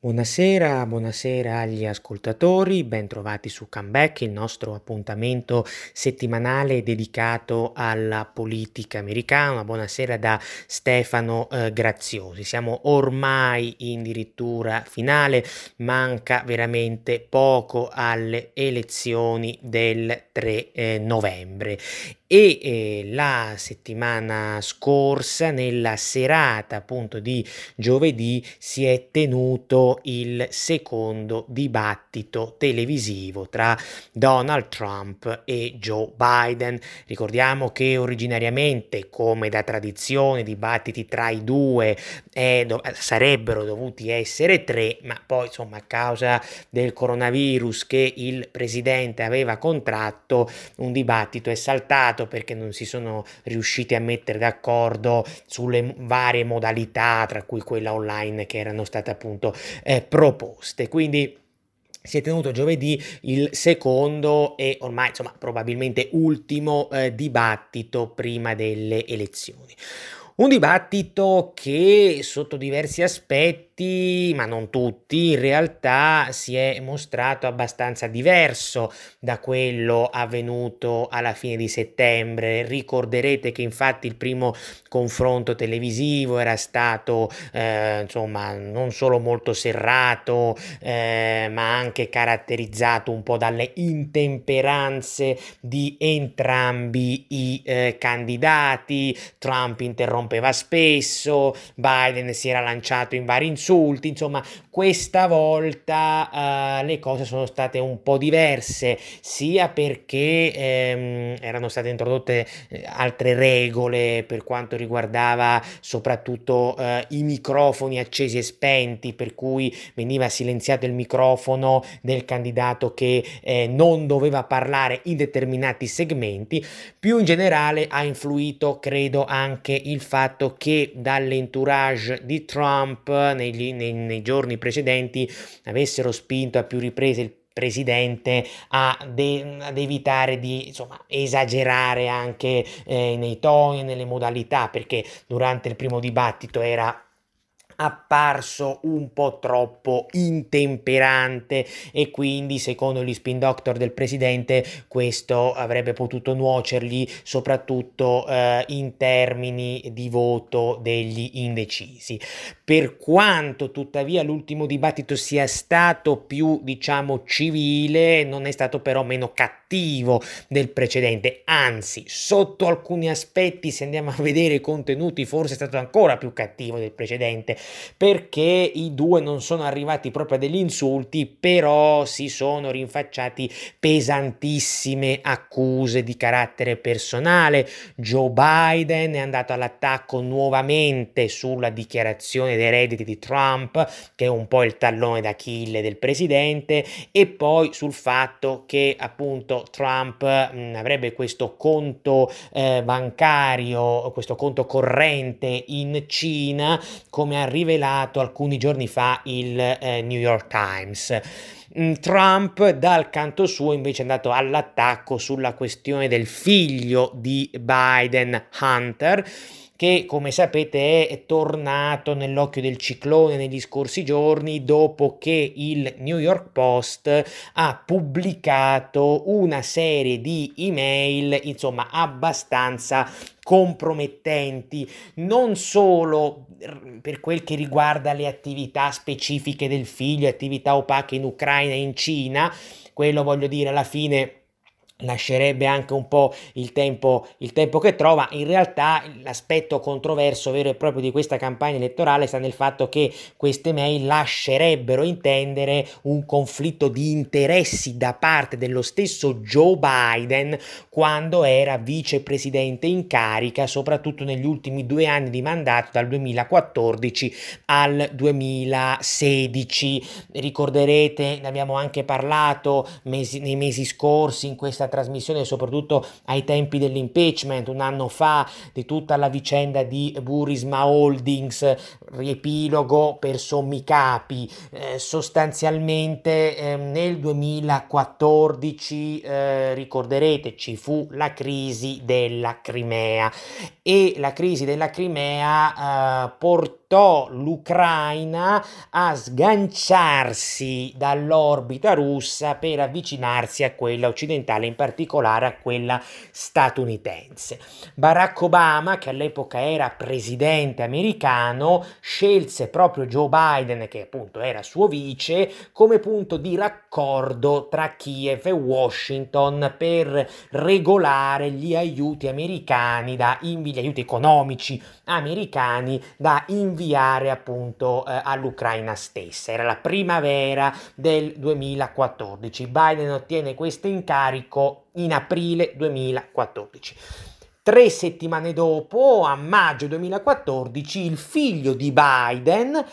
Buonasera, buonasera agli ascoltatori, bentrovati su Comeback, il nostro appuntamento settimanale dedicato alla politica americana. Buonasera da Stefano eh, Graziosi. Siamo ormai in dirittura finale, manca veramente poco alle elezioni del 3 eh, novembre e eh, la settimana scorsa nella serata appunto di giovedì si è tenuto il secondo dibattito televisivo tra Donald Trump e Joe Biden. Ricordiamo che originariamente come da tradizione dibattiti tra i due eh, do- sarebbero dovuti essere tre ma poi insomma a causa del coronavirus che il presidente aveva contratto un dibattito è saltato perché non si sono riusciti a mettere d'accordo sulle varie modalità, tra cui quella online che erano state appunto eh, proposte. Quindi si è tenuto giovedì il secondo e ormai insomma probabilmente ultimo eh, dibattito prima delle elezioni. Un dibattito che sotto diversi aspetti ma non tutti, in realtà si è mostrato abbastanza diverso da quello avvenuto alla fine di settembre. Ricorderete che infatti il primo confronto televisivo era stato eh, insomma non solo molto serrato, eh, ma anche caratterizzato un po' dalle intemperanze di entrambi i eh, candidati. Trump interrompeva spesso, Biden si era lanciato in vari insulti, insomma questa volta uh, le cose sono state un po' diverse, sia perché ehm, erano state introdotte eh, altre regole per quanto riguardava soprattutto uh, i microfoni accesi e spenti, per cui veniva silenziato il microfono del candidato che eh, non doveva parlare in determinati segmenti, più in generale ha influito credo anche il fatto che dall'entourage di Trump negli nei, nei giorni precedenti avessero spinto a più riprese il presidente ad evitare di insomma, esagerare anche eh, nei toni e nelle modalità perché durante il primo dibattito era apparso un po' troppo intemperante e quindi secondo gli spin doctor del presidente questo avrebbe potuto nuocergli soprattutto eh, in termini di voto degli indecisi. Per quanto tuttavia l'ultimo dibattito sia stato più diciamo civile, non è stato però meno cattivo del precedente, anzi sotto alcuni aspetti se andiamo a vedere i contenuti forse è stato ancora più cattivo del precedente perché i due non sono arrivati proprio a degli insulti, però si sono rinfacciati pesantissime accuse di carattere personale. Joe Biden è andato all'attacco nuovamente sulla dichiarazione dei redditi di Trump, che è un po' il tallone d'Achille del presidente, e poi sul fatto che appunto Trump mh, avrebbe questo conto eh, bancario, questo conto corrente in Cina, come ha rivelato alcuni giorni fa il eh, New York Times. Mm, Trump dal canto suo invece è andato all'attacco sulla questione del figlio di Biden, Hunter, che come sapete è tornato nell'occhio del ciclone negli scorsi giorni dopo che il New York Post ha pubblicato una serie di email insomma abbastanza compromettenti. Non solo per quel che riguarda le attività specifiche del figlio, attività opache in Ucraina e in Cina, quello voglio dire alla fine lascerebbe anche un po' il tempo, il tempo che trova. In realtà l'aspetto controverso vero e proprio di questa campagna elettorale sta nel fatto che queste mail lascerebbero intendere un conflitto di interessi da parte dello stesso Joe Biden quando era vicepresidente in carica, soprattutto negli ultimi due anni di mandato, dal 2014 al 2016. Ricorderete, ne abbiamo anche parlato mesi, nei mesi scorsi in questa trasmissione soprattutto ai tempi dell'impeachment, un anno fa, di tutta la vicenda di Burisma Holdings, riepilogo per sommi capi, eh, sostanzialmente eh, nel 2014 eh, ricorderete ci fu la crisi della Crimea. E la crisi della Crimea eh, portò l'Ucraina a sganciarsi dall'orbita russa per avvicinarsi a quella occidentale, in particolare a quella statunitense. Barack Obama, che all'epoca era presidente americano, scelse proprio Joe Biden, che appunto era suo vice, come punto di raccordo tra Kiev e Washington per regolare gli aiuti americani da gli aiuti economici americani da inviare appunto eh, all'Ucraina stessa. Era la primavera del 2014. Biden ottiene questo incarico in aprile 2014. Tre settimane dopo, a maggio 2014, il figlio di Biden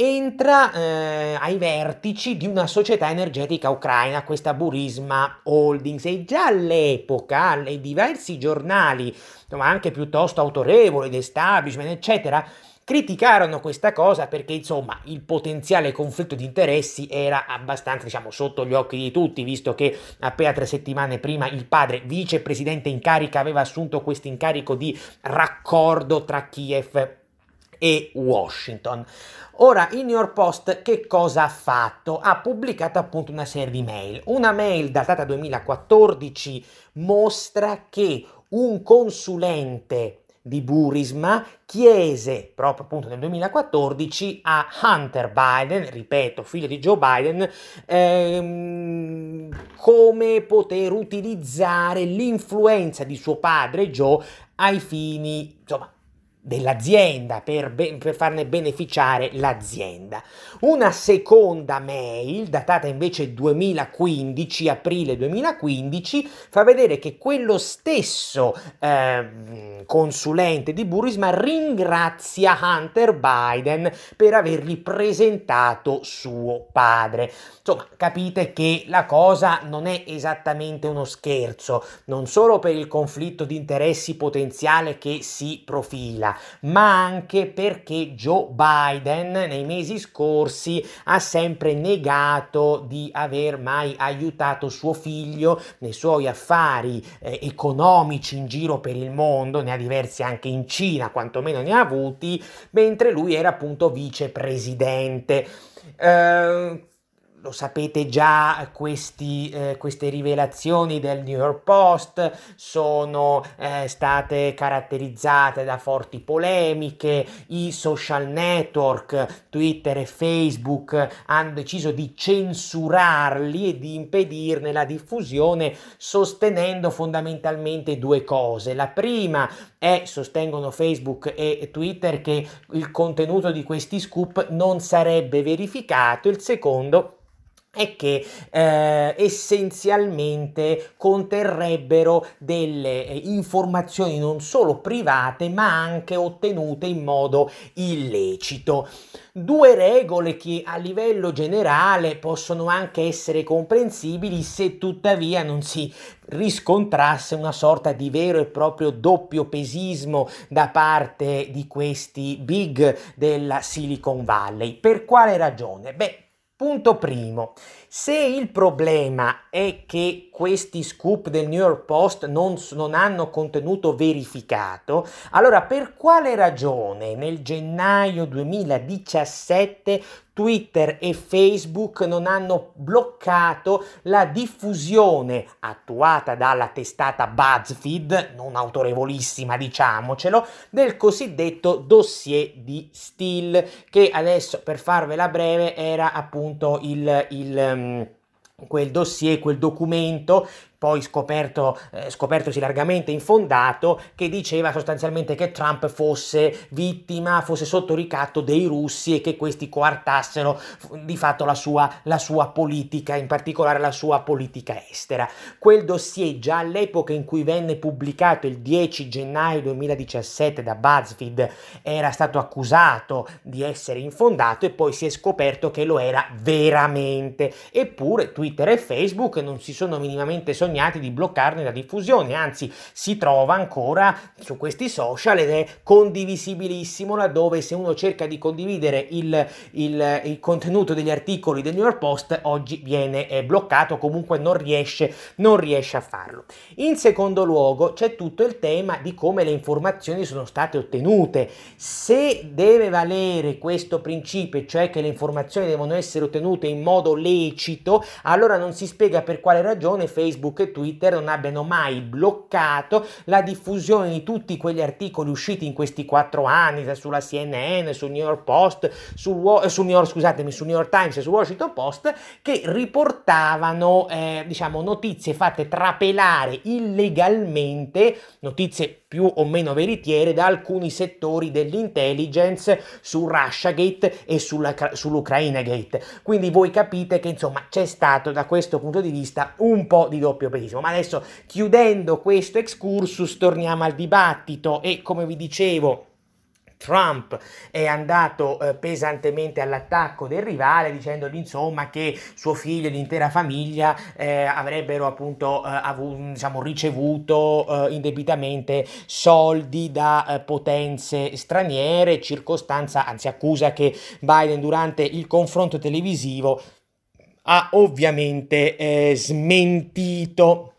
entra eh, ai vertici di una società energetica ucraina, questa Burisma Holdings, e già all'epoca nei diversi giornali, insomma, anche piuttosto autorevoli, establishment, eccetera, criticarono questa cosa perché insomma il potenziale conflitto di interessi era abbastanza diciamo sotto gli occhi di tutti visto che appena tre settimane prima il padre vicepresidente in carica aveva assunto questo incarico di raccordo tra Kiev e Washington. Ora, il New York Post che cosa ha fatto? Ha pubblicato appunto una serie di mail. Una mail datata 2014 mostra che un consulente di Burisma chiese proprio appunto nel 2014 a Hunter Biden, ripeto, figlio di Joe Biden, ehm, come poter utilizzare l'influenza di suo padre Joe ai fini, insomma, dell'azienda per, be- per, farne beneficiare l'azienda. Una seconda mail, datata invece 2015, aprile 2015, fa vedere che quello stesso eh, consulente di Burisma ringrazia Hunter Biden per avergli presentato suo padre. Insomma, capite che la cosa non è esattamente uno scherzo, non solo per il conflitto di interessi potenziale che si profila, ma anche perché Joe Biden nei mesi scorsi ha sempre negato di aver mai aiutato suo figlio nei suoi affari eh, economici in giro per il mondo, ne ha diversi anche in Cina, quantomeno ne ha avuti, mentre lui era appunto vicepresidente. Uh, lo sapete già, questi, eh, queste rivelazioni del New York Post sono eh, state caratterizzate da forti polemiche, i social network, Twitter e Facebook hanno deciso di censurarli e di impedirne la diffusione sostenendo fondamentalmente due cose. La prima è, sostengono Facebook e Twitter, che il contenuto di questi scoop non sarebbe verificato, il secondo è che eh, essenzialmente conterrebbero delle eh, informazioni non solo private ma anche ottenute in modo illecito. Due regole che a livello generale possono anche essere comprensibili se tuttavia non si riscontrasse una sorta di vero e proprio doppio pesismo da parte di questi big della Silicon Valley. Per quale ragione? Beh, Punto primo, se il problema è che questi scoop del New York Post non, non, hanno contenuto verificato, allora per quale ragione nel gennaio 2017 Twitter e Facebook non hanno bloccato la diffusione attuata dalla testata BuzzFeed, non autorevolissima diciamocelo, del cosiddetto dossier di Steele, che adesso per farvela breve era appunto il, il quel dossier, quel documento poi scoperto, eh, scopertosi largamente infondato, che diceva sostanzialmente che Trump fosse vittima, fosse sotto ricatto dei russi e che questi coartassero di fatto la sua, la sua politica, in particolare la sua politica estera. Quel dossier già all'epoca in cui venne pubblicato il 10 gennaio 2017 da BuzzFeed era stato accusato di essere infondato e poi si è scoperto che lo era veramente. Eppure Twitter e Facebook non si sono minimamente sono sognati di bloccarne la diffusione, anzi si trova ancora su questi social ed è condivisibilissimo laddove se uno cerca di condividere il, il, il contenuto degli articoli del New York Post oggi viene eh, bloccato, comunque non riesce, non riesce a farlo. In secondo luogo c'è tutto il tema di come le informazioni sono state ottenute. Se deve valere questo principio, cioè che le informazioni devono essere ottenute in modo lecito, allora non si spiega per quale ragione Facebook e Twitter non abbiano mai bloccato la diffusione di tutti quegli articoli usciti in questi quattro anni sulla CNN, sul New York Post, sul, sul New York, scusatemi, sul New York Times e sul Washington Post che riportavano eh, diciamo notizie fatte trapelare illegalmente, notizie più o meno veritiere da alcuni settori dell'intelligence su Russiagate e sulla, sull'Ukraina Gate. Quindi voi capite che insomma c'è stato da questo punto di vista un po' di doppio pedismo. Ma adesso chiudendo questo excursus torniamo al dibattito e come vi dicevo Trump è andato eh, pesantemente all'attacco del rivale dicendogli insomma che suo figlio e l'intera famiglia eh, avrebbero appunto eh, avu- diciamo, ricevuto eh, indebitamente soldi da eh, potenze straniere, circostanza, anzi accusa che Biden durante il confronto televisivo ha ovviamente eh, smentito.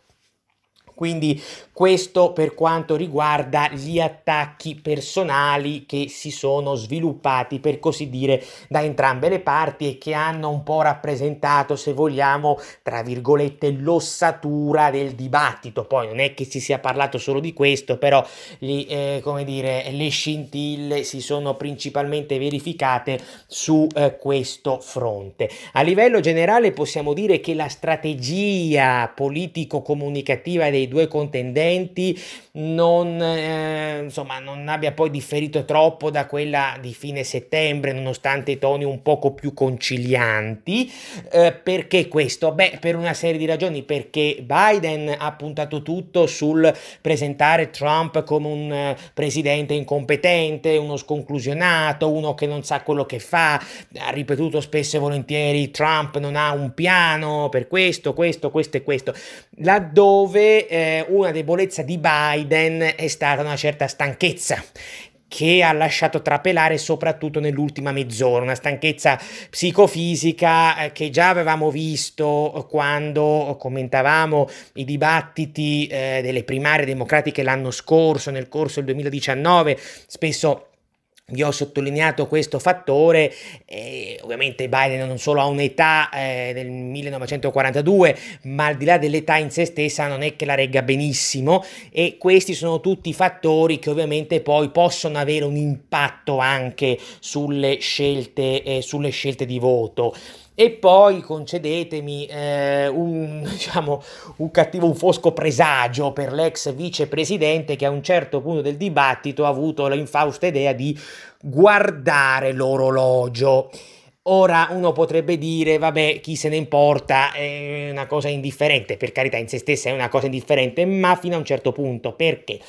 Quindi questo per quanto riguarda gli attacchi personali che si sono sviluppati, per così dire, da entrambe le parti e che hanno un po' rappresentato, se vogliamo, tra virgolette, l'ossatura del dibattito. Poi non è che si sia parlato solo di questo, però gli, eh, come dire, le scintille si sono principalmente verificate su eh, questo fronte. A livello generale possiamo dire che la strategia politico-comunicativa dei due contendenti precedenti non, eh, insomma, non abbia poi differito troppo da quella di fine settembre, nonostante i toni un poco più concilianti. Eh, perché questo? Beh, per una serie di ragioni, perché Biden ha puntato tutto sul presentare Trump come un eh, presidente incompetente, uno sconclusionato, uno che non sa quello che fa, ha ripetuto spesso e volentieri Trump non ha un piano per questo, questo, questo e questo, laddove eh, una debolezza di Biden è stata una certa stanchezza che ha lasciato trapelare soprattutto nell'ultima mezz'ora, una stanchezza psicofisica eh, che già avevamo visto quando commentavamo i dibattiti eh, delle primarie democratiche l'anno scorso, nel corso del 2019, spesso vi ho sottolineato questo fattore, eh, ovviamente Biden non solo ha un'età eh, del 1942, ma al di là dell'età in sé stessa non è che la regga benissimo e questi sono tutti fattori che ovviamente poi possono avere un impatto anche sulle scelte, eh, sulle scelte di voto. E poi concedetemi eh, un, diciamo, un cattivo, un fosco presagio per l'ex vicepresidente che a un certo punto del dibattito ha avuto l'infausta idea di guardare l'orologio. Ora uno potrebbe dire, vabbè, chi se ne importa, è una cosa indifferente, per carità in se stessa è una cosa indifferente, ma fino a un certo punto, perché?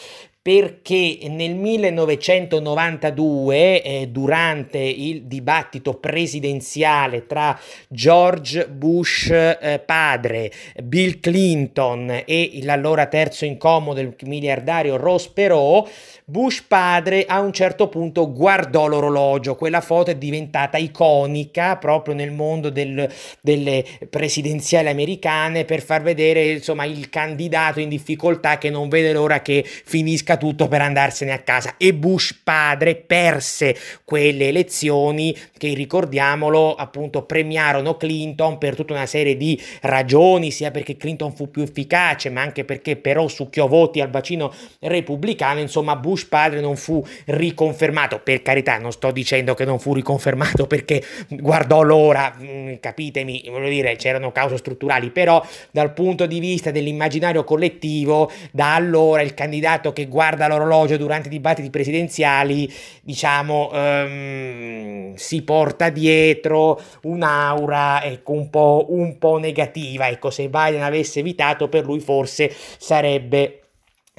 Perché nel 1992, eh, durante il dibattito presidenziale tra George Bush eh, padre, Bill Clinton e l'allora terzo incomodo, il miliardario Ross Perot, Bush padre a un certo punto guardò l'orologio, quella foto è diventata iconica proprio nel mondo del, delle presidenziali americane per far vedere insomma il candidato in difficoltà che non vede l'ora che finisca tutto per andarsene a casa. E Bush padre perse quelle elezioni che ricordiamolo appunto premiarono Clinton per tutta una serie di ragioni sia perché Clinton fu più efficace ma anche perché però succhiò voti al bacino repubblicano. Insomma Bush Bush padre non fu riconfermato, per carità non sto dicendo che non fu riconfermato perché guardò l'ora, mm, capitemi, voglio dire, c'erano cause strutturali, però dal punto di vista dell'immaginario collettivo, da allora il candidato che guarda l'orologio durante i dibattiti presidenziali, diciamo, um, si porta dietro un'aura ecco, un, po', un po' negativa, ecco, se Biden avesse evitato per lui forse sarebbe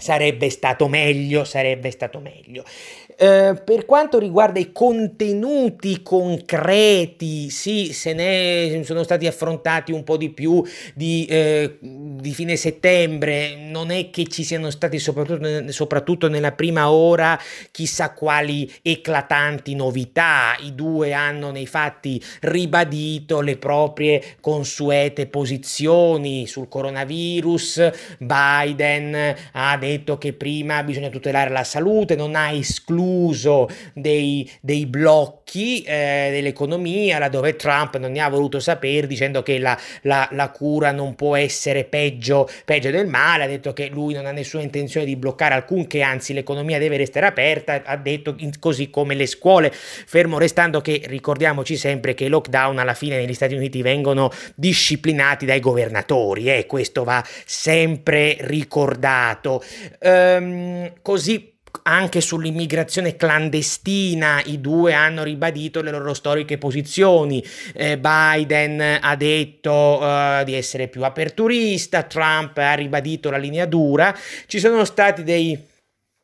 sarebbe stato meglio, sarebbe stato meglio. Eh, per quanto riguarda i contenuti concreti, sì, se ne sono stati affrontati un po' di più di, eh, di fine settembre, non è che ci siano stati soprattutto, soprattutto nella prima ora chissà quali eclatanti novità, i due hanno nei fatti ribadito le proprie consuete posizioni sul coronavirus, Biden ha detto che prima bisogna tutelare la salute, non ha escluso dei, dei blocchi eh, dell'economia, laddove Trump non ne ha voluto sapere dicendo che la, la, la cura non può essere peggio, peggio, del male, ha detto che lui non ha nessuna intenzione di bloccare alcunché, anzi l'economia deve restare aperta, ha detto così come le scuole, fermo restando che ricordiamoci sempre che i lockdown alla fine negli Stati Uniti vengono disciplinati dai governatori e eh, questo va sempre ricordato. Ehm, così anche sull'immigrazione clandestina i due hanno ribadito le loro storiche posizioni. Eh, Biden ha detto uh, di essere più aperturista, Trump ha ribadito la linea dura. Ci sono stati dei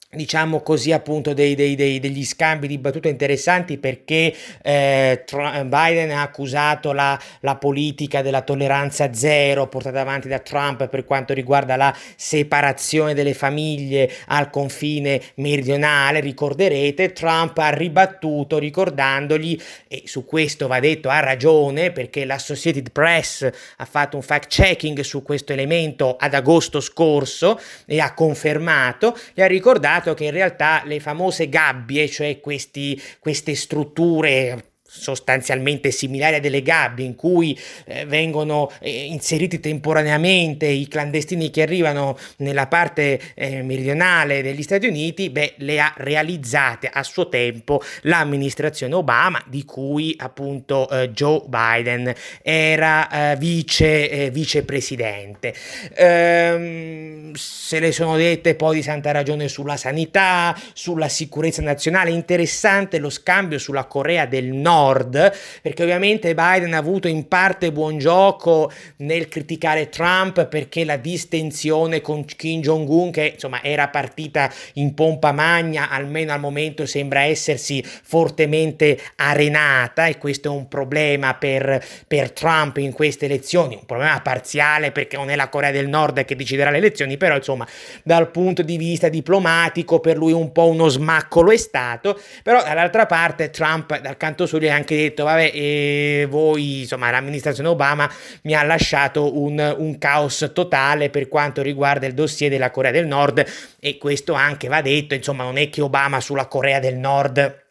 diciamo così appunto dei, dei, dei, degli scambi di battute interessanti perché eh, Biden ha accusato la, la, politica della tolleranza zero portata avanti da Trump per quanto riguarda la separazione delle famiglie al confine meridionale. Ricorderete Trump ha ribattuto ricordandogli e su questo va detto ha ragione perché l'Associated Press ha fatto un fact checking su questo elemento ad agosto scorso e ha confermato e ha ricordato rivelato che in realtà le famose gabbie, cioè questi, queste strutture sostanzialmente similari a delle gabbie in cui eh, vengono eh, inseriti temporaneamente i clandestini che arrivano nella parte eh, meridionale degli Stati Uniti, beh, le ha realizzate a suo tempo l'amministrazione Obama, di cui appunto eh, Joe Biden era eh, vice, eh, vicepresidente. Ehm, se le sono dette poi di santa ragione sulla sanità, sulla sicurezza nazionale, interessante lo scambio sulla Corea del Nord Nord, perché ovviamente Biden ha avuto in parte buon gioco nel criticare Trump perché la distensione con Kim Jong-un, che insomma era partita in pompa magna, almeno al momento sembra essersi fortemente arenata e questo è un problema per, per Trump in queste elezioni, un problema parziale perché non è la Corea del Nord che deciderà le elezioni, però insomma dal punto di vista diplomatico per lui un po' uno smaccolo è stato, però dall'altra parte Trump dal canto suo ha anche detto, vabbè, eh, voi, insomma, l'amministrazione Obama mi ha lasciato un, un caos totale per quanto riguarda il dossier della Corea del Nord e questo anche va detto, insomma, non è che Obama sulla Corea del Nord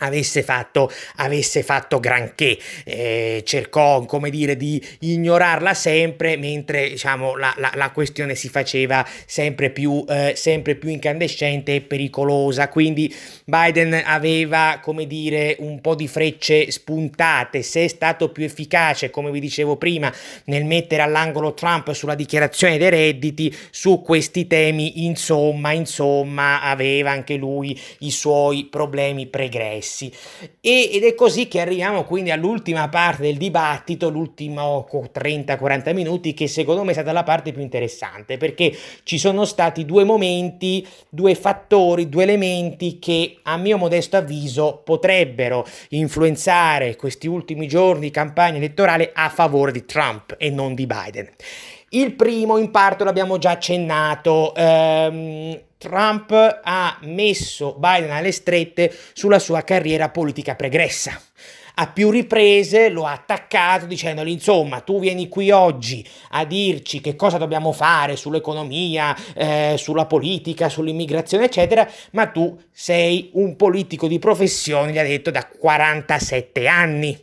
avesse fatto, avesse fatto granché, eh, cercò come dire di ignorarla sempre mentre diciamo la, la, la questione si faceva sempre più, eh, sempre più incandescente e pericolosa. Quindi Biden aveva come dire un po' di frecce spuntate. Se è stato più efficace come vi dicevo prima nel mettere all'angolo Trump sulla dichiarazione dei redditi su questi temi insomma insomma aveva anche lui i suoi problemi pregressi stessi. E, ed è così che arriviamo quindi all'ultima parte del dibattito, l'ultimo 30-40 minuti, che secondo me è stata la parte più interessante, perché ci sono stati due momenti, due fattori, due elementi che a mio modesto avviso potrebbero influenzare questi ultimi giorni di campagna elettorale a favore di Trump e non di Biden. Il primo in parte l'abbiamo già accennato, ehm, Trump ha messo Biden alle strette sulla sua carriera politica pregressa. A più riprese lo ha attaccato dicendogli insomma tu vieni qui oggi a dirci che cosa dobbiamo fare sull'economia, eh, sulla politica, sull'immigrazione eccetera, ma tu sei un politico di professione, gli ha detto da 47 anni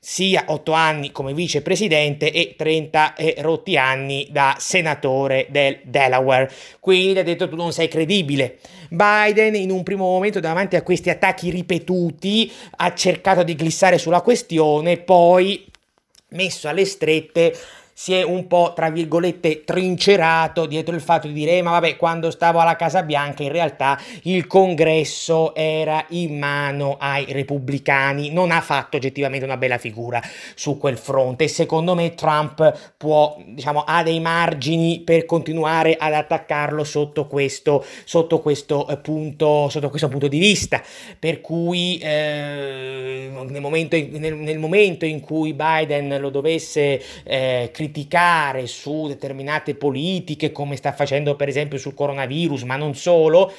sia 8 anni come vicepresidente e 30 e rotti anni da senatore del Delaware. Quindi ha detto tu non sei credibile. Biden in un primo momento davanti a questi attacchi ripetuti ha cercato di glissare sulla questione, poi messo alle strette si è un po', tra virgolette, trincerato dietro il fatto di dire, eh, ma vabbè, quando stavo alla Casa Bianca in realtà il congresso era in mano ai repubblicani, non ha fatto oggettivamente una bella figura su quel fronte. E secondo me Trump può, diciamo, ha dei margini per continuare ad attaccarlo sotto questo, sotto questo eh, punto, sotto questo punto di vista, per cui eh, nel, momento nel, nel, momento in cui Biden lo dovesse eh, criticare su determinate politiche, come sta facendo per esempio sul coronavirus, ma non solo,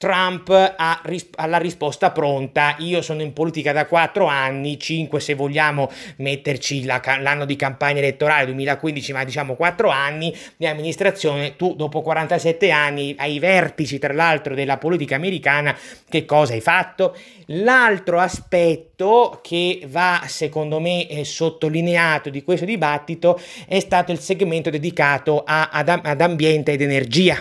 Trump ha, ha, la risposta pronta. Io sono in politica da quattro anni, cinque se vogliamo metterci la, l'anno di campagna elettorale 2015, ma diciamo quattro anni di amministrazione. Tu dopo 47 anni ai vertici, tra l'altro, della politica americana, che cosa hai fatto? L'altro aspetto che va, secondo me, eh, sottolineato di questo dibattito è stato il segmento dedicato a, ad, ad ambiente ed energia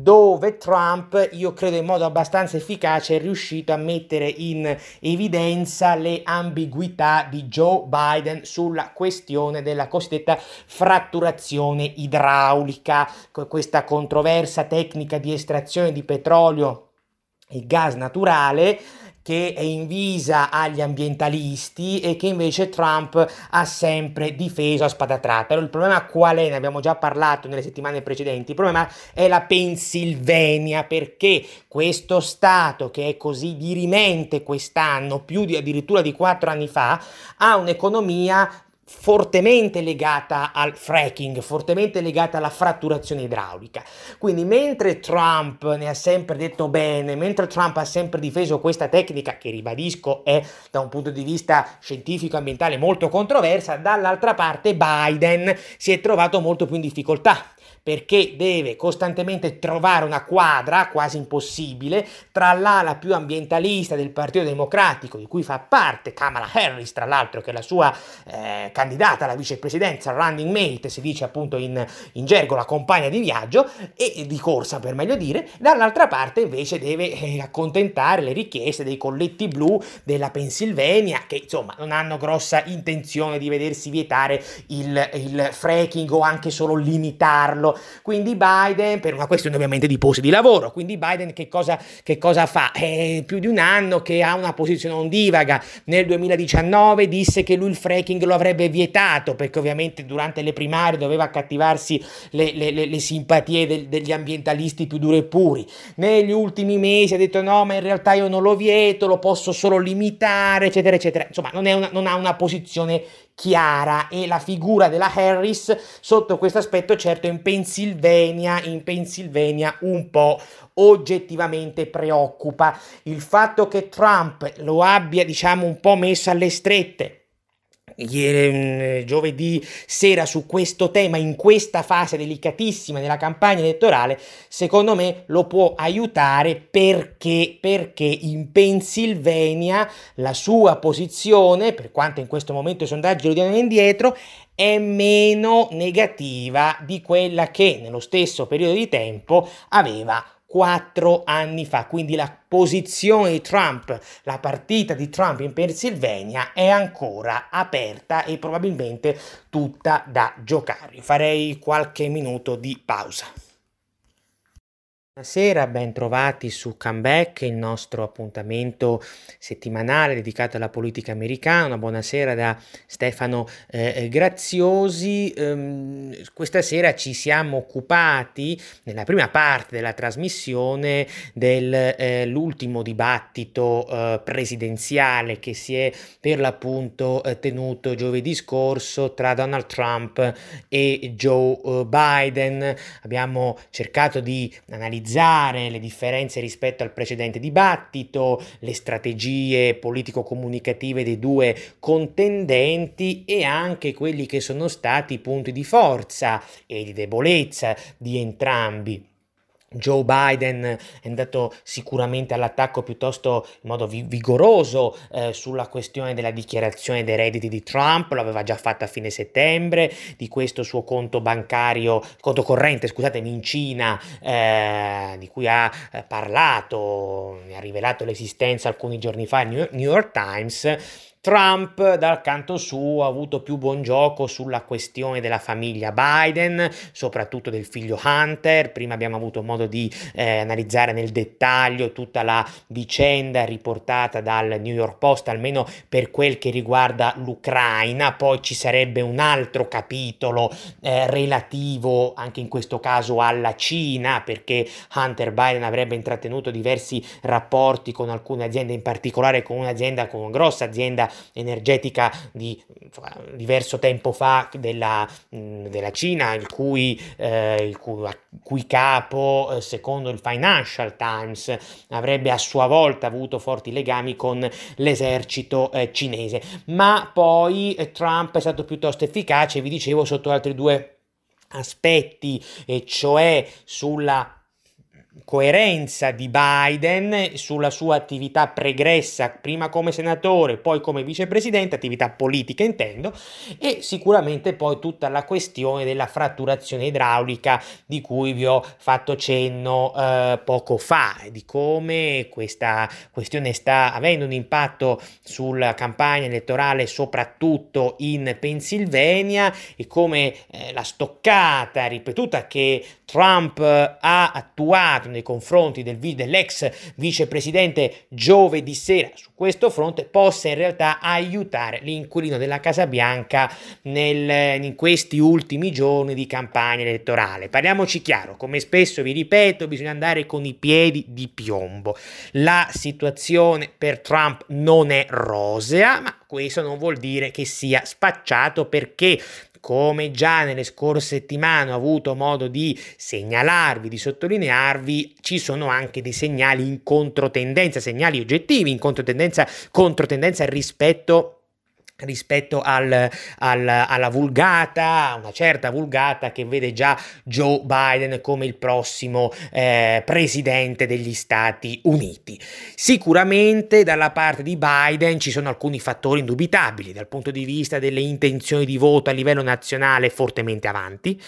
dove Trump, io credo in modo abbastanza efficace, è riuscito a mettere in evidenza le ambiguità di Joe Biden sulla questione della cosiddetta fratturazione idraulica, questa controversa tecnica di estrazione di petrolio e gas naturale che è invisa agli ambientalisti e che invece Trump ha sempre difeso a spada tratta. Allora, il problema qual è? Ne abbiamo già parlato nelle settimane precedenti. Il problema è la Pennsylvania perché questo stato che è così dirimente quest'anno, più di addirittura di quattro anni fa, ha un'economia fortemente legata al fracking, fortemente legata alla fratturazione idraulica. Quindi mentre Trump ne ha sempre detto bene, mentre Trump ha sempre difeso questa tecnica che ribadisco è da un punto di vista scientifico ambientale molto controversa, dall'altra parte Biden si è trovato molto più in difficoltà perché deve costantemente trovare una quadra quasi impossibile tra l'ala più ambientalista del Partito Democratico, di cui fa parte Kamala Harris, tra l'altro, che è la sua eh, candidata alla vicepresidenza, running mate, si dice appunto in, in gergo la compagna di viaggio, e di corsa per meglio dire, dall'altra parte invece deve eh, accontentare le richieste dei colletti blu della Pennsylvania, che insomma non hanno grossa intenzione di vedersi vietare il, il fracking o anche solo limitarlo quindi Biden, per una questione ovviamente di posti di lavoro, quindi Biden che cosa, che cosa fa? È più di un anno che ha una posizione ondivaga. Nel 2019 disse che lui il fracking lo avrebbe vietato perché ovviamente durante le primarie doveva accattivarsi le, le, le, le simpatie del, degli ambientalisti più duri e puri. Negli ultimi mesi ha detto no, ma in realtà io non lo vieto, lo posso solo limitare, eccetera, eccetera. Insomma, non, una, non ha una posizione chiara e la figura della Harris sotto questo aspetto certo in Pennsylvania, in Pennsylvania un po' oggettivamente preoccupa. Il fatto che Trump lo abbia diciamo un po' messo alle strette ieri, mm, giovedì sera su questo tema in questa fase delicatissima della campagna elettorale, secondo me lo può aiutare perché, perché in Pennsylvania la sua posizione, per quanto in questo momento i sondaggi lo diano indietro, è meno negativa di quella che nello stesso periodo di tempo aveva quattro anni fa. Quindi la posizione di Trump, la partita di Trump in Pennsylvania è ancora aperta e probabilmente tutta da giocare. Farei qualche minuto di pausa. Buonasera, ben trovati su Comeback, il nostro appuntamento settimanale dedicato alla politica americana. Buonasera da Stefano eh, Graziosi. Um, questa sera ci siamo occupati, nella prima parte della trasmissione, dell'ultimo eh, dibattito eh, presidenziale che si è per l'appunto eh, tenuto giovedì scorso tra Donald Trump e Joe eh, Biden. Abbiamo cercato di analizzare analizzare le differenze rispetto al precedente dibattito, le strategie politico-comunicative dei due contendenti e anche quelli che sono stati i punti di forza e di debolezza di entrambi. Joe Biden è andato sicuramente all'attacco piuttosto in modo vi- vigoroso eh, sulla questione della dichiarazione dei redditi di Trump, l'aveva già fatta a fine settembre, di questo suo conto bancario, conto corrente, scusatemi, in Cina, eh, di cui ha eh, parlato, ne ha rivelato l'esistenza alcuni giorni fa il New York Times Trump dal canto suo ha avuto più buon gioco sulla questione della famiglia Biden, soprattutto del figlio Hunter. Prima abbiamo avuto modo di eh, analizzare nel dettaglio tutta la vicenda riportata dal New York Post, almeno per quel che riguarda l'Ucraina. Poi ci sarebbe un altro capitolo eh, relativo anche in questo caso alla Cina, perché Hunter Biden avrebbe intrattenuto diversi rapporti con alcune aziende, in particolare con un'azienda, con una grossa azienda energetica di insomma, diverso tempo fa della, della Cina, il cui, eh, il cui, cui capo, eh, secondo il Financial Times, avrebbe a sua volta avuto forti legami con l'esercito eh, cinese. Ma poi eh, Trump è stato piuttosto efficace, vi dicevo, sotto altri due aspetti, e cioè sulla coerenza di Biden sulla sua attività pregressa, prima come senatore, poi come vicepresidente, attività politica intendo, e sicuramente poi tutta la questione della fratturazione idraulica di cui vi ho fatto cenno eh, poco fa, di come questa questione sta avendo un impatto sulla campagna elettorale soprattutto in Pennsylvania e come eh, la stoccata ripetuta che Trump ha attuato nei confronti del, dell'ex vicepresidente giovedì sera su questo fronte possa in realtà aiutare l'inquilino della Casa Bianca nel, in questi ultimi giorni di campagna elettorale. Parliamoci chiaro, come spesso vi ripeto, bisogna andare con i piedi di piombo. La situazione per Trump non è rosea, ma questo non vuol dire che sia spacciato perché come già nelle scorse settimane ho avuto modo di segnalarvi, di sottolinearvi, ci sono anche dei segnali in controtendenza, segnali oggettivi in controtendenza, controtendenza rispetto rispetto al, al, alla vulgata, una certa vulgata che vede già Joe Biden come il prossimo eh, presidente degli Stati Uniti. Sicuramente dalla parte di Biden ci sono alcuni fattori indubitabili dal punto di vista delle intenzioni di voto a livello nazionale fortemente avanti,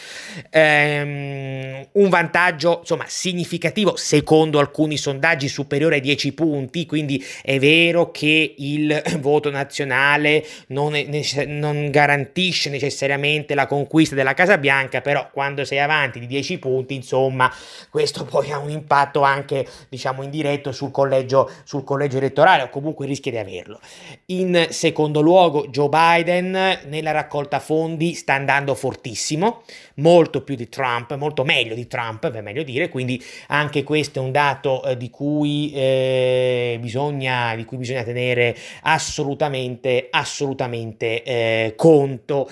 ehm, un vantaggio insomma significativo secondo alcuni sondaggi superiore ai 10 punti, quindi è vero che il voto nazionale non, è, non, garantisce necessariamente la conquista della Casa Bianca, però quando sei avanti di 10 punti, insomma, questo poi ha un impatto anche, diciamo, indiretto sul collegio, sul collegio elettorale, o comunque rischia di averlo. In secondo luogo, Joe Biden nella raccolta fondi sta andando fortissimo, molto più di Trump, molto meglio di Trump, è meglio dire, quindi anche questo è un dato eh, di, cui, eh, bisogna, di cui bisogna tenere assolutamente, assolutamente assolutamente eh, conto.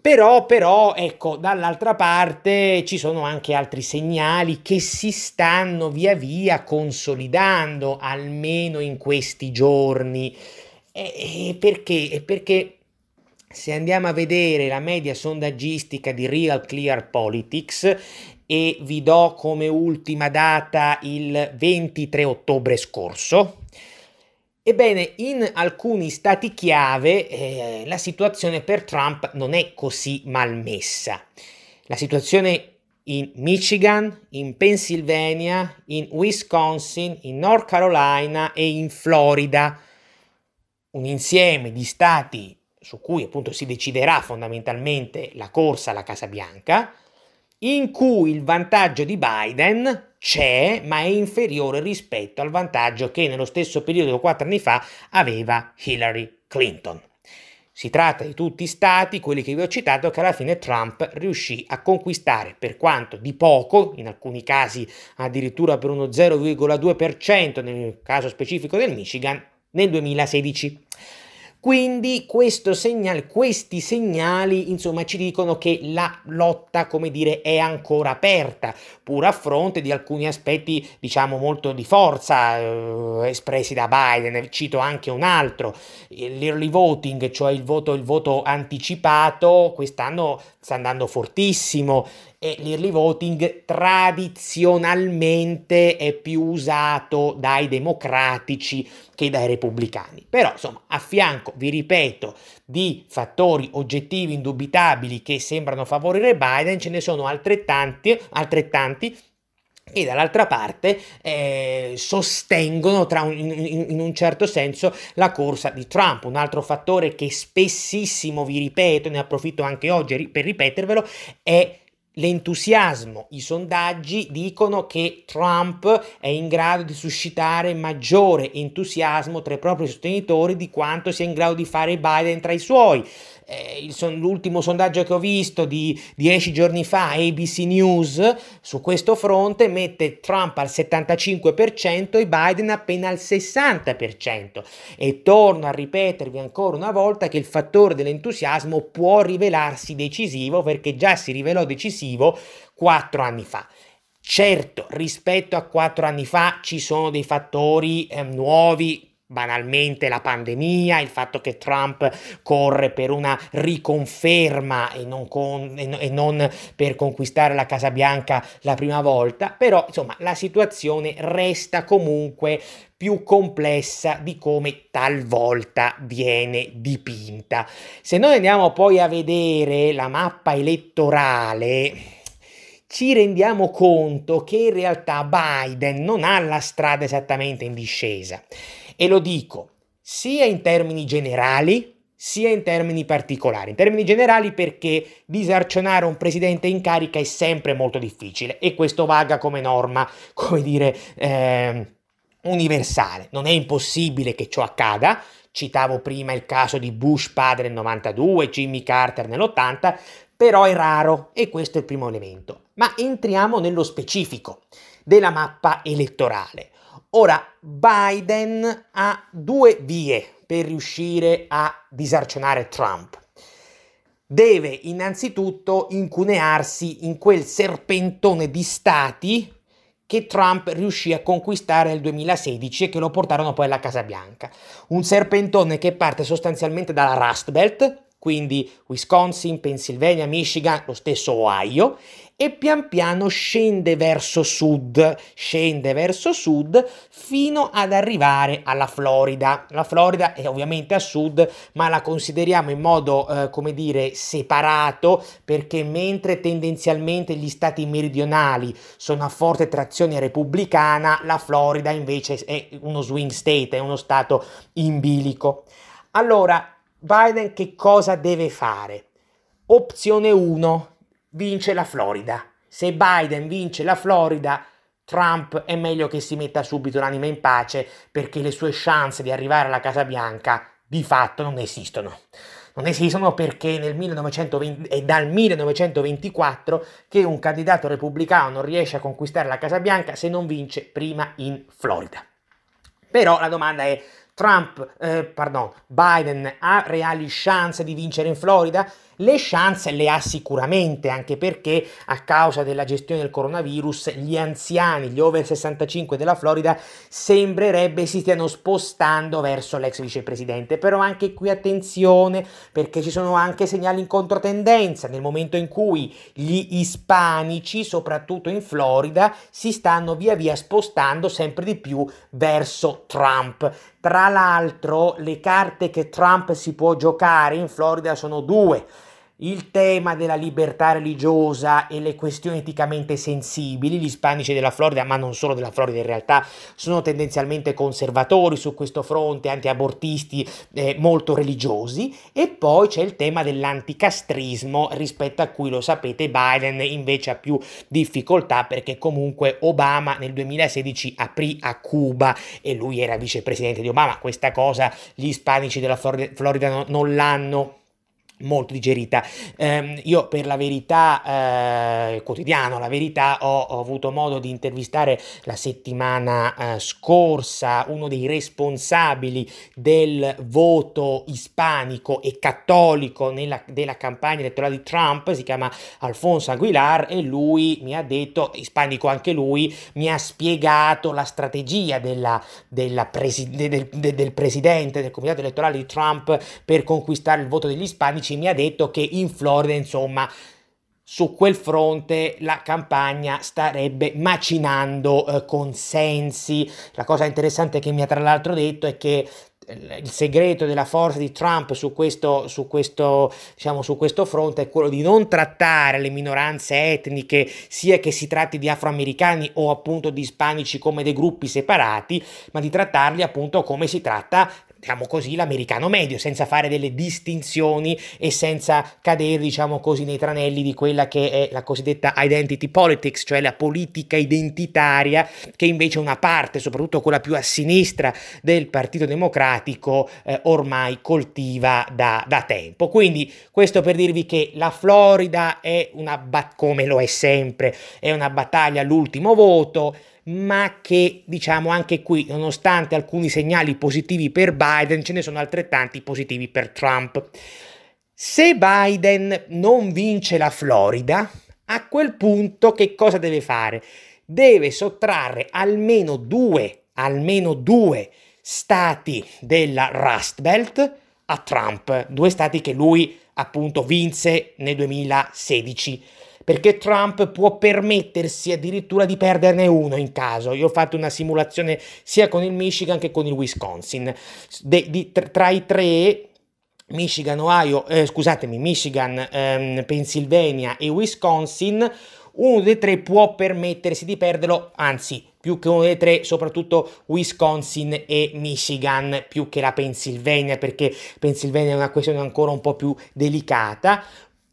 Però, però, ecco, dall'altra parte ci sono anche altri segnali che si stanno via via consolidando, almeno in questi giorni. E, e perché? E perché se andiamo a vedere la media sondaggistica di Real Clear Politics e vi do come ultima data il 23 ottobre scorso, Ebbene, in alcuni stati chiave eh, la situazione per Trump non è così malmessa. La situazione in Michigan, in Pennsylvania, in Wisconsin, in North Carolina e in Florida, un insieme di stati su cui appunto si deciderà fondamentalmente la corsa alla Casa Bianca, in cui il vantaggio di Biden c'è, ma è inferiore rispetto al vantaggio che nello stesso periodo, quattro anni fa, aveva Hillary Clinton. Si tratta di tutti i stati, quelli che vi ho citato, che alla fine Trump riuscì a conquistare, per quanto di poco, in alcuni casi addirittura per uno 0,2% nel caso specifico del Michigan, nel 2016. Quindi segnale, questi segnali insomma ci dicono che la lotta, come dire, è ancora aperta, pur a fronte di alcuni aspetti, diciamo, molto di forza eh, espressi da Biden. Cito anche un altro, l'early voting, cioè il voto, il voto anticipato, quest'anno sta andando fortissimo e l'early voting tradizionalmente è più usato dai democratici che dai repubblicani. Però, insomma, a fianco, vi ripeto, di fattori oggettivi indubitabili che sembrano favorire Biden, ce ne sono altrettanti, altrettanti e dall'altra parte eh, sostengono un, in, in, un certo senso la corsa di Trump. Un altro fattore che spessissimo vi ripeto, ne approfitto anche oggi per ripetervelo, è l'entusiasmo. I sondaggi dicono che Trump è in grado di suscitare maggiore entusiasmo tra i propri sostenitori di quanto sia in grado di fare Biden tra i suoi eh, son- l'ultimo sondaggio che ho visto di dieci giorni fa, ABC News, su questo fronte mette Trump al 75% e Biden appena al 60%. E torno a ripetervi ancora una volta che il fattore dell'entusiasmo può rivelarsi decisivo perché già si rivelò decisivo quattro anni fa. Certo, rispetto a quattro anni fa ci sono dei fattori eh, nuovi banalmente la pandemia, il fatto che Trump corre per una riconferma e non, con, e non, per conquistare la Casa Bianca la prima volta, però insomma la situazione resta comunque più complessa di come talvolta viene dipinta. Se noi andiamo poi a vedere la mappa elettorale, ci rendiamo conto che in realtà Biden non ha la strada esattamente in discesa. E lo dico sia in termini generali, sia in termini particolari. In termini generali perché disarcionare un presidente in carica è sempre molto difficile e questo vaga come norma, come dire, eh, universale. Non è impossibile che ciò accada. Citavo prima il caso di Bush padre nel 92, Jimmy Carter nell'80, però è raro e questo è il primo elemento. Ma entriamo nello specifico della mappa elettorale. Ora, Biden ha due vie per riuscire a disarcionare Trump. Deve innanzitutto incunearsi in quel serpentone di stati che Trump riuscì a conquistare nel 2016 e che lo portarono poi alla Casa Bianca. Un serpentone che parte sostanzialmente dalla Rust Belt, quindi Wisconsin, Pennsylvania, Michigan, lo stesso Ohio, e pian piano scende verso sud, scende verso sud fino ad arrivare alla Florida. La Florida è ovviamente a sud, ma la consideriamo in modo, eh, come dire, separato perché mentre tendenzialmente gli stati meridionali sono a forte trazione repubblicana, la Florida invece è uno swing state, è uno stato in bilico. Allora, Biden che cosa deve fare? Opzione 1, vince la Florida. Se Biden vince la Florida, Trump è meglio che si metta subito l'anima in pace perché le sue chance di arrivare alla Casa Bianca di fatto non esistono. Non esistono perché nel 1920, è dal 1924 che un candidato repubblicano non riesce a conquistare la Casa Bianca se non vince prima in Florida. Però la domanda è Trump, eh, pardon, Biden ha reali chance di vincere in Florida? Le chance le ha sicuramente, anche perché a causa della gestione del coronavirus gli anziani, gli over 65 della Florida, sembrerebbe si stiano spostando verso l'ex vicepresidente. Però anche qui attenzione, perché ci sono anche segnali in controtendenza. Nel momento in cui gli ispanici, soprattutto in Florida, si stanno via via spostando sempre di più verso Trump. Tra l'altro, le carte che Trump si può giocare in Florida sono due il tema della libertà religiosa e le questioni eticamente sensibili. Gli ispanici della Florida, ma non solo della Florida in realtà, sono tendenzialmente conservatori su questo fronte, antiabortisti eh, molto religiosi. E poi c'è il tema dell'anticastrismo, rispetto a cui lo sapete Biden invece ha più difficoltà perché comunque Obama nel 2016 aprì a Cuba e lui era vicepresidente di Obama. Questa cosa gli ispanici della Florida non, l'hanno molto digerita. Eh, io per la verità eh, quotidiano, la verità, ho, ho, avuto modo di intervistare la settimana eh, scorsa uno dei responsabili del voto ispanico e cattolico nella, della campagna elettorale di Trump, si chiama Alfonso Aguilar e lui mi ha detto, ispanico anche lui, mi ha spiegato la strategia della, della presi- del, del, presidente del comitato elettorale di Trump per conquistare il voto degli ispanici mi ha detto che in Florida, insomma, su quel fronte la campagna starebbe macinando eh, consensi. La cosa interessante che mi ha tra l'altro detto è che il segreto della forza di Trump su questo, su, questo, diciamo, su questo fronte è quello di non trattare le minoranze etniche, sia che si tratti di afroamericani o appunto di ispanici come dei gruppi separati, ma di trattarli appunto come si tratta diciamo così, l'americano medio, senza fare delle distinzioni e senza cadere, diciamo così, nei tranelli di quella che è la cosiddetta identity politics, cioè la politica identitaria, che invece una parte, soprattutto quella più a sinistra del Partito Democratico, eh, ormai coltiva da, da, tempo. Quindi questo per dirvi che la Florida è una, come lo è sempre, è una battaglia all'ultimo voto, ma che diciamo anche qui, nonostante alcuni segnali positivi per Biden, ce ne sono altrettanti positivi per Trump. Se Biden non vince la Florida, a quel punto che cosa deve fare? Deve sottrarre almeno due, almeno due stati della Rust Belt a Trump, due stati che lui appunto vinse nel 2016 perché Trump può permettersi addirittura di perderne uno in caso. Io ho fatto una simulazione sia con il Michigan che con il Wisconsin. De, di, tra i tre Michigan, Ohio, eh, scusatemi, Michigan, ehm, Pennsylvania e Wisconsin, uno dei tre può permettersi di perderlo, anzi, più che uno dei tre, soprattutto Wisconsin e Michigan, più che la Pennsylvania, perché Pennsylvania è una questione ancora un po' più delicata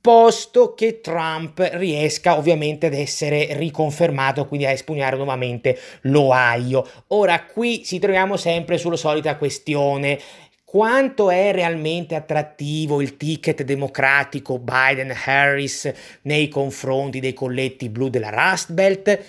posto che Trump riesca ovviamente ad essere riconfermato, quindi a espugnare nuovamente l'Ohio. Ora qui ci troviamo sempre sulla solita questione. Quanto è realmente attrattivo il ticket democratico Biden-Harris nei confronti dei colletti blu della Rust Belt?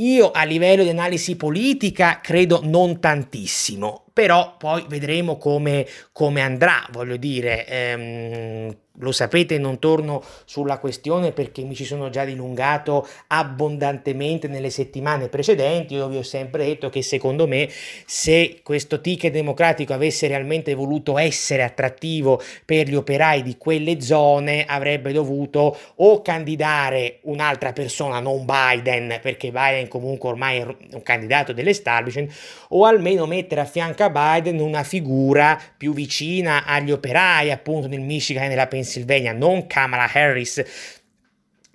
Io a livello di analisi politica credo non tantissimo, però poi vedremo come, come andrà, voglio dire, ehm, lo sapete, non torno sulla questione perché mi ci sono già dilungato abbondantemente nelle settimane precedenti. Io vi ho sempre detto che secondo me se questo ticket democratico avesse realmente voluto essere attrattivo per gli operai di quelle zone, avrebbe dovuto o candidare un'altra persona, non Biden, perché Biden comunque ormai è un candidato dell'establishment, o almeno mettere a fianco a Biden una figura più vicina agli operai, appunto nel Michigan e nella Pennsylvania Pennsylvania, non Kamala Harris,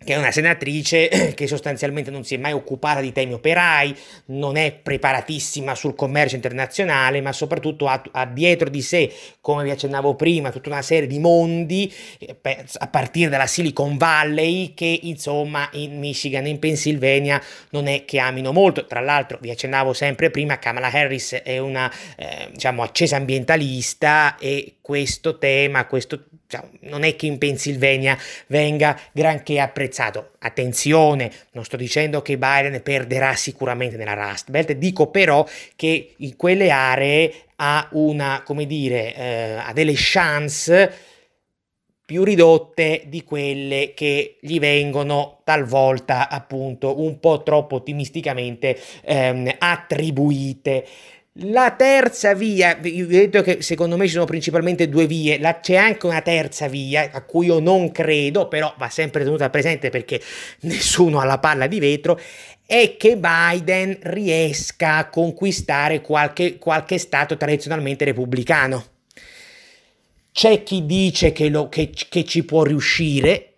che è una senatrice che sostanzialmente non si è mai occupata di temi operai, non è preparatissima sul commercio internazionale, ma soprattutto ha, ha dietro di sé, come vi accennavo prima, tutta una serie di mondi, eh, a partire dalla Silicon Valley, che insomma in Michigan e in Pennsylvania non è che amino molto. Tra l'altro, vi accennavo sempre prima, Kamala Harris è una eh, diciamo accesa ambientalista e questo tema, questo cioè, non è che in Pennsylvania venga granché apprezzato. Attenzione, non sto dicendo che Biden perderà sicuramente nella Rust Belt, dico però che in quelle aree ha una, come dire, eh, ha delle chance più ridotte di quelle che gli vengono talvolta appunto un po' troppo ottimisticamente ehm, attribuite. La terza via, vi ho detto che secondo me ci sono principalmente due vie, la, c'è anche una terza via a cui io non credo, però va sempre tenuta presente perché nessuno ha la palla di vetro, è che Biden riesca a conquistare qualche, qualche stato tradizionalmente repubblicano. C'è chi dice che, lo, che, che ci può riuscire,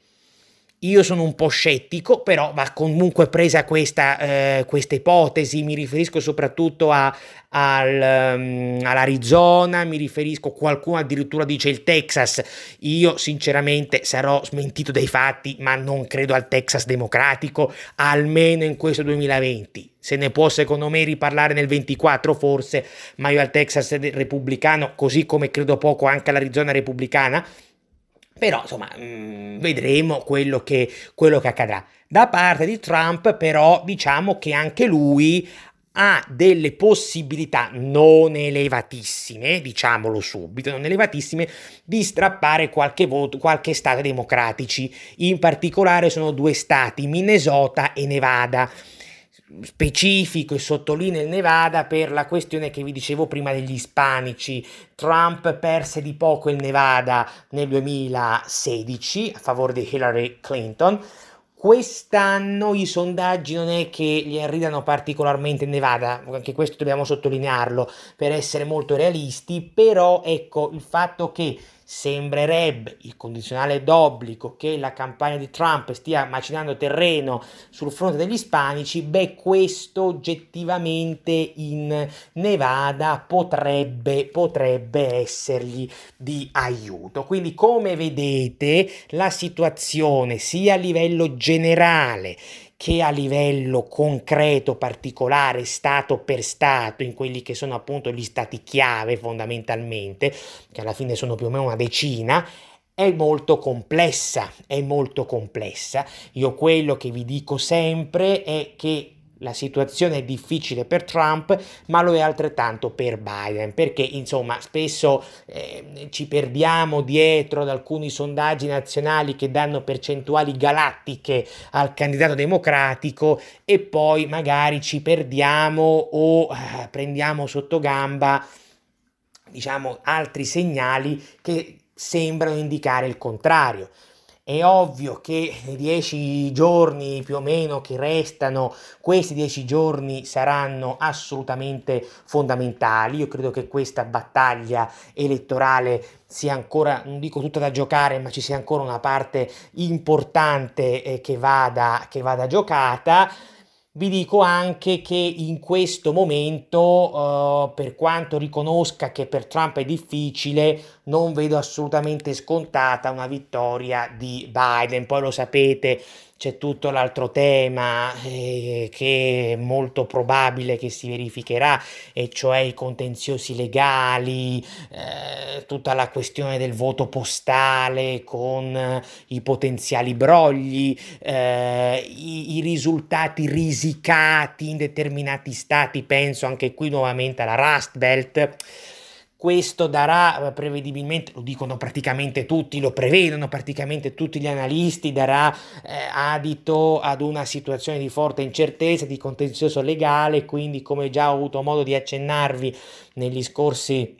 io sono un po' scettico, però va comunque presa questa, eh, questa ipotesi, mi riferisco soprattutto a, al, um, all'Arizona, mi riferisco, qualcuno addirittura dice il Texas, io sinceramente sarò smentito dai fatti, ma non credo al Texas democratico, almeno in questo 2020. Se ne può secondo me riparlare nel 24 forse, ma io al Texas repubblicano, così come credo poco anche all'Arizona repubblicana, però insomma mh, mm, vedremo quello che, quello che accadrà. Da parte di Trump però diciamo che anche lui ha delle possibilità non elevatissime, diciamolo subito, non elevatissime, di strappare qualche voto, qualche stato democratici. In particolare sono due stati, Minnesota e Nevada specifico e sottolineo il Nevada per la questione che vi dicevo prima degli ispanici. Trump perse di poco il Nevada nel 2016 a favore di Hillary Clinton Quest'anno i sondaggi non è che gli arridano particolarmente in Nevada, anche questo dobbiamo sottolinearlo per essere molto realisti, però ecco il fatto che sembrerebbe il condizionale d'obbligo che la campagna di Trump stia macinando terreno sul fronte degli ispanici, beh questo oggettivamente in Nevada potrebbe, potrebbe essergli di aiuto. Quindi come vedete la situazione sia a livello generale che a livello concreto, particolare, stato per stato, in quelli che sono appunto gli stati chiave fondamentalmente, che alla fine sono più o meno una decina, è molto complessa, è molto complessa. Io quello che vi dico sempre è che la situazione è difficile per Trump, ma lo è altrettanto per Biden, perché insomma spesso eh, ci perdiamo dietro ad alcuni sondaggi nazionali che danno percentuali galattiche al candidato democratico e poi magari ci perdiamo o eh, prendiamo sotto gamba diciamo altri segnali che sembrano indicare il contrario. È ovvio che nei dieci giorni più o meno che restano, questi dieci giorni saranno assolutamente fondamentali. Io credo che questa battaglia elettorale sia ancora, non dico tutta da giocare, ma ci sia ancora una parte importante eh, che, vada, che vada giocata. Vi dico anche che in questo momento, uh, per quanto riconosca che per Trump è difficile, non vedo assolutamente scontata una vittoria di Biden. Poi lo sapete, c'è tutto l'altro tema eh, che è molto probabile che si verificherà, e cioè i contenziosi legali, eh, tutta la questione del voto postale con eh, i potenziali brogli, eh, i, i risultati risicati in determinati stati, penso anche qui nuovamente alla Rust Belt questo darà eh, prevedibilmente, lo dicono praticamente tutti, lo prevedono praticamente tutti gli analisti, darà eh, adito ad una situazione di forte incertezza, di contenzioso legale, quindi come già ho avuto modo di accennarvi negli scorsi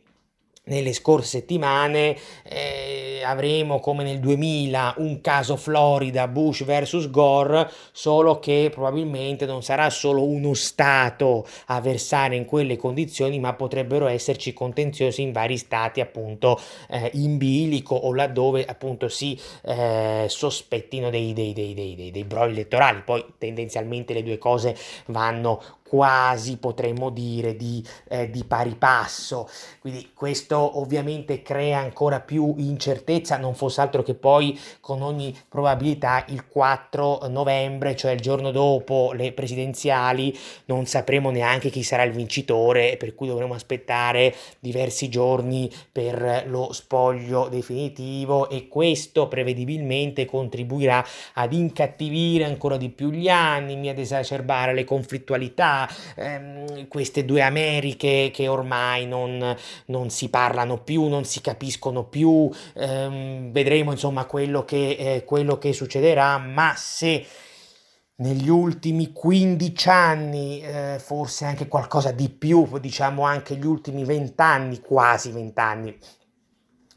nelle scorse settimane eh, avremo come nel 2000 un caso Florida Bush versus Gore solo che probabilmente non sarà solo uno stato a versare in quelle condizioni ma potrebbero esserci contenziosi in vari stati appunto eh, in bilico o laddove appunto si eh, sospettino dei, dei, dei, dei, dei brogli elettorali. Poi tendenzialmente le due cose vanno quasi potremmo dire di, eh, di, pari passo. Quindi questo ovviamente crea ancora più incertezza, non fosse altro che poi con ogni probabilità il 4 novembre, cioè il giorno dopo le presidenziali, non sapremo neanche chi sarà il vincitore, per cui dovremo aspettare diversi giorni per lo spoglio definitivo e questo prevedibilmente contribuirà ad incattivire ancora di più gli animi, ad esacerbare le conflittualità ehm, queste due Americhe che ormai non, non, si parlano più, non si capiscono più, ehm, vedremo insomma quello che, eh, quello che succederà, ma se negli ultimi 15 anni, eh, forse anche qualcosa di più, diciamo anche gli ultimi 20 anni, quasi 20 anni,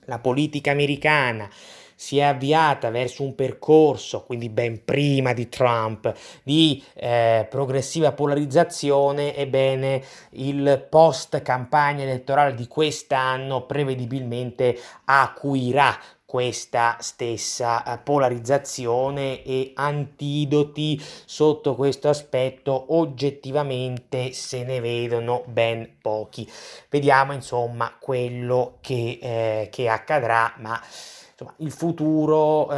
la politica americana si è avviata verso un percorso, quindi ben prima di Trump, di eh, progressiva polarizzazione, ebbene il post campagna elettorale di quest'anno prevedibilmente acuirà questa stessa eh, polarizzazione e antidoti sotto questo aspetto oggettivamente se ne vedono ben pochi. Vediamo insomma quello che, eh, che accadrà, ma insomma, il futuro eh,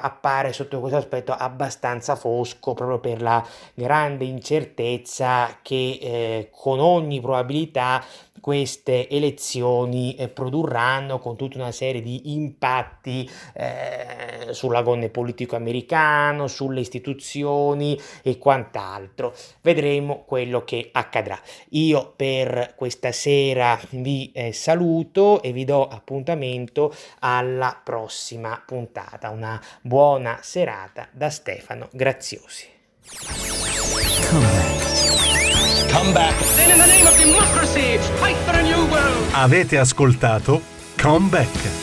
appare sotto questo aspetto abbastanza fosco proprio per la grande incertezza che eh, con ogni probabilità queste elezioni eh, produrranno con tutta una serie di impatti eh, sull'agone politico americano, sulle istituzioni e quant'altro. Vedremo quello che accadrà. Io per questa sera vi eh, saluto e vi do appuntamento alla prossima puntata. Una buona serata da Stefano Graziosi. Come back. Come back. Then in the name of democracy, fight for a new world. Avete ascoltato Come Back.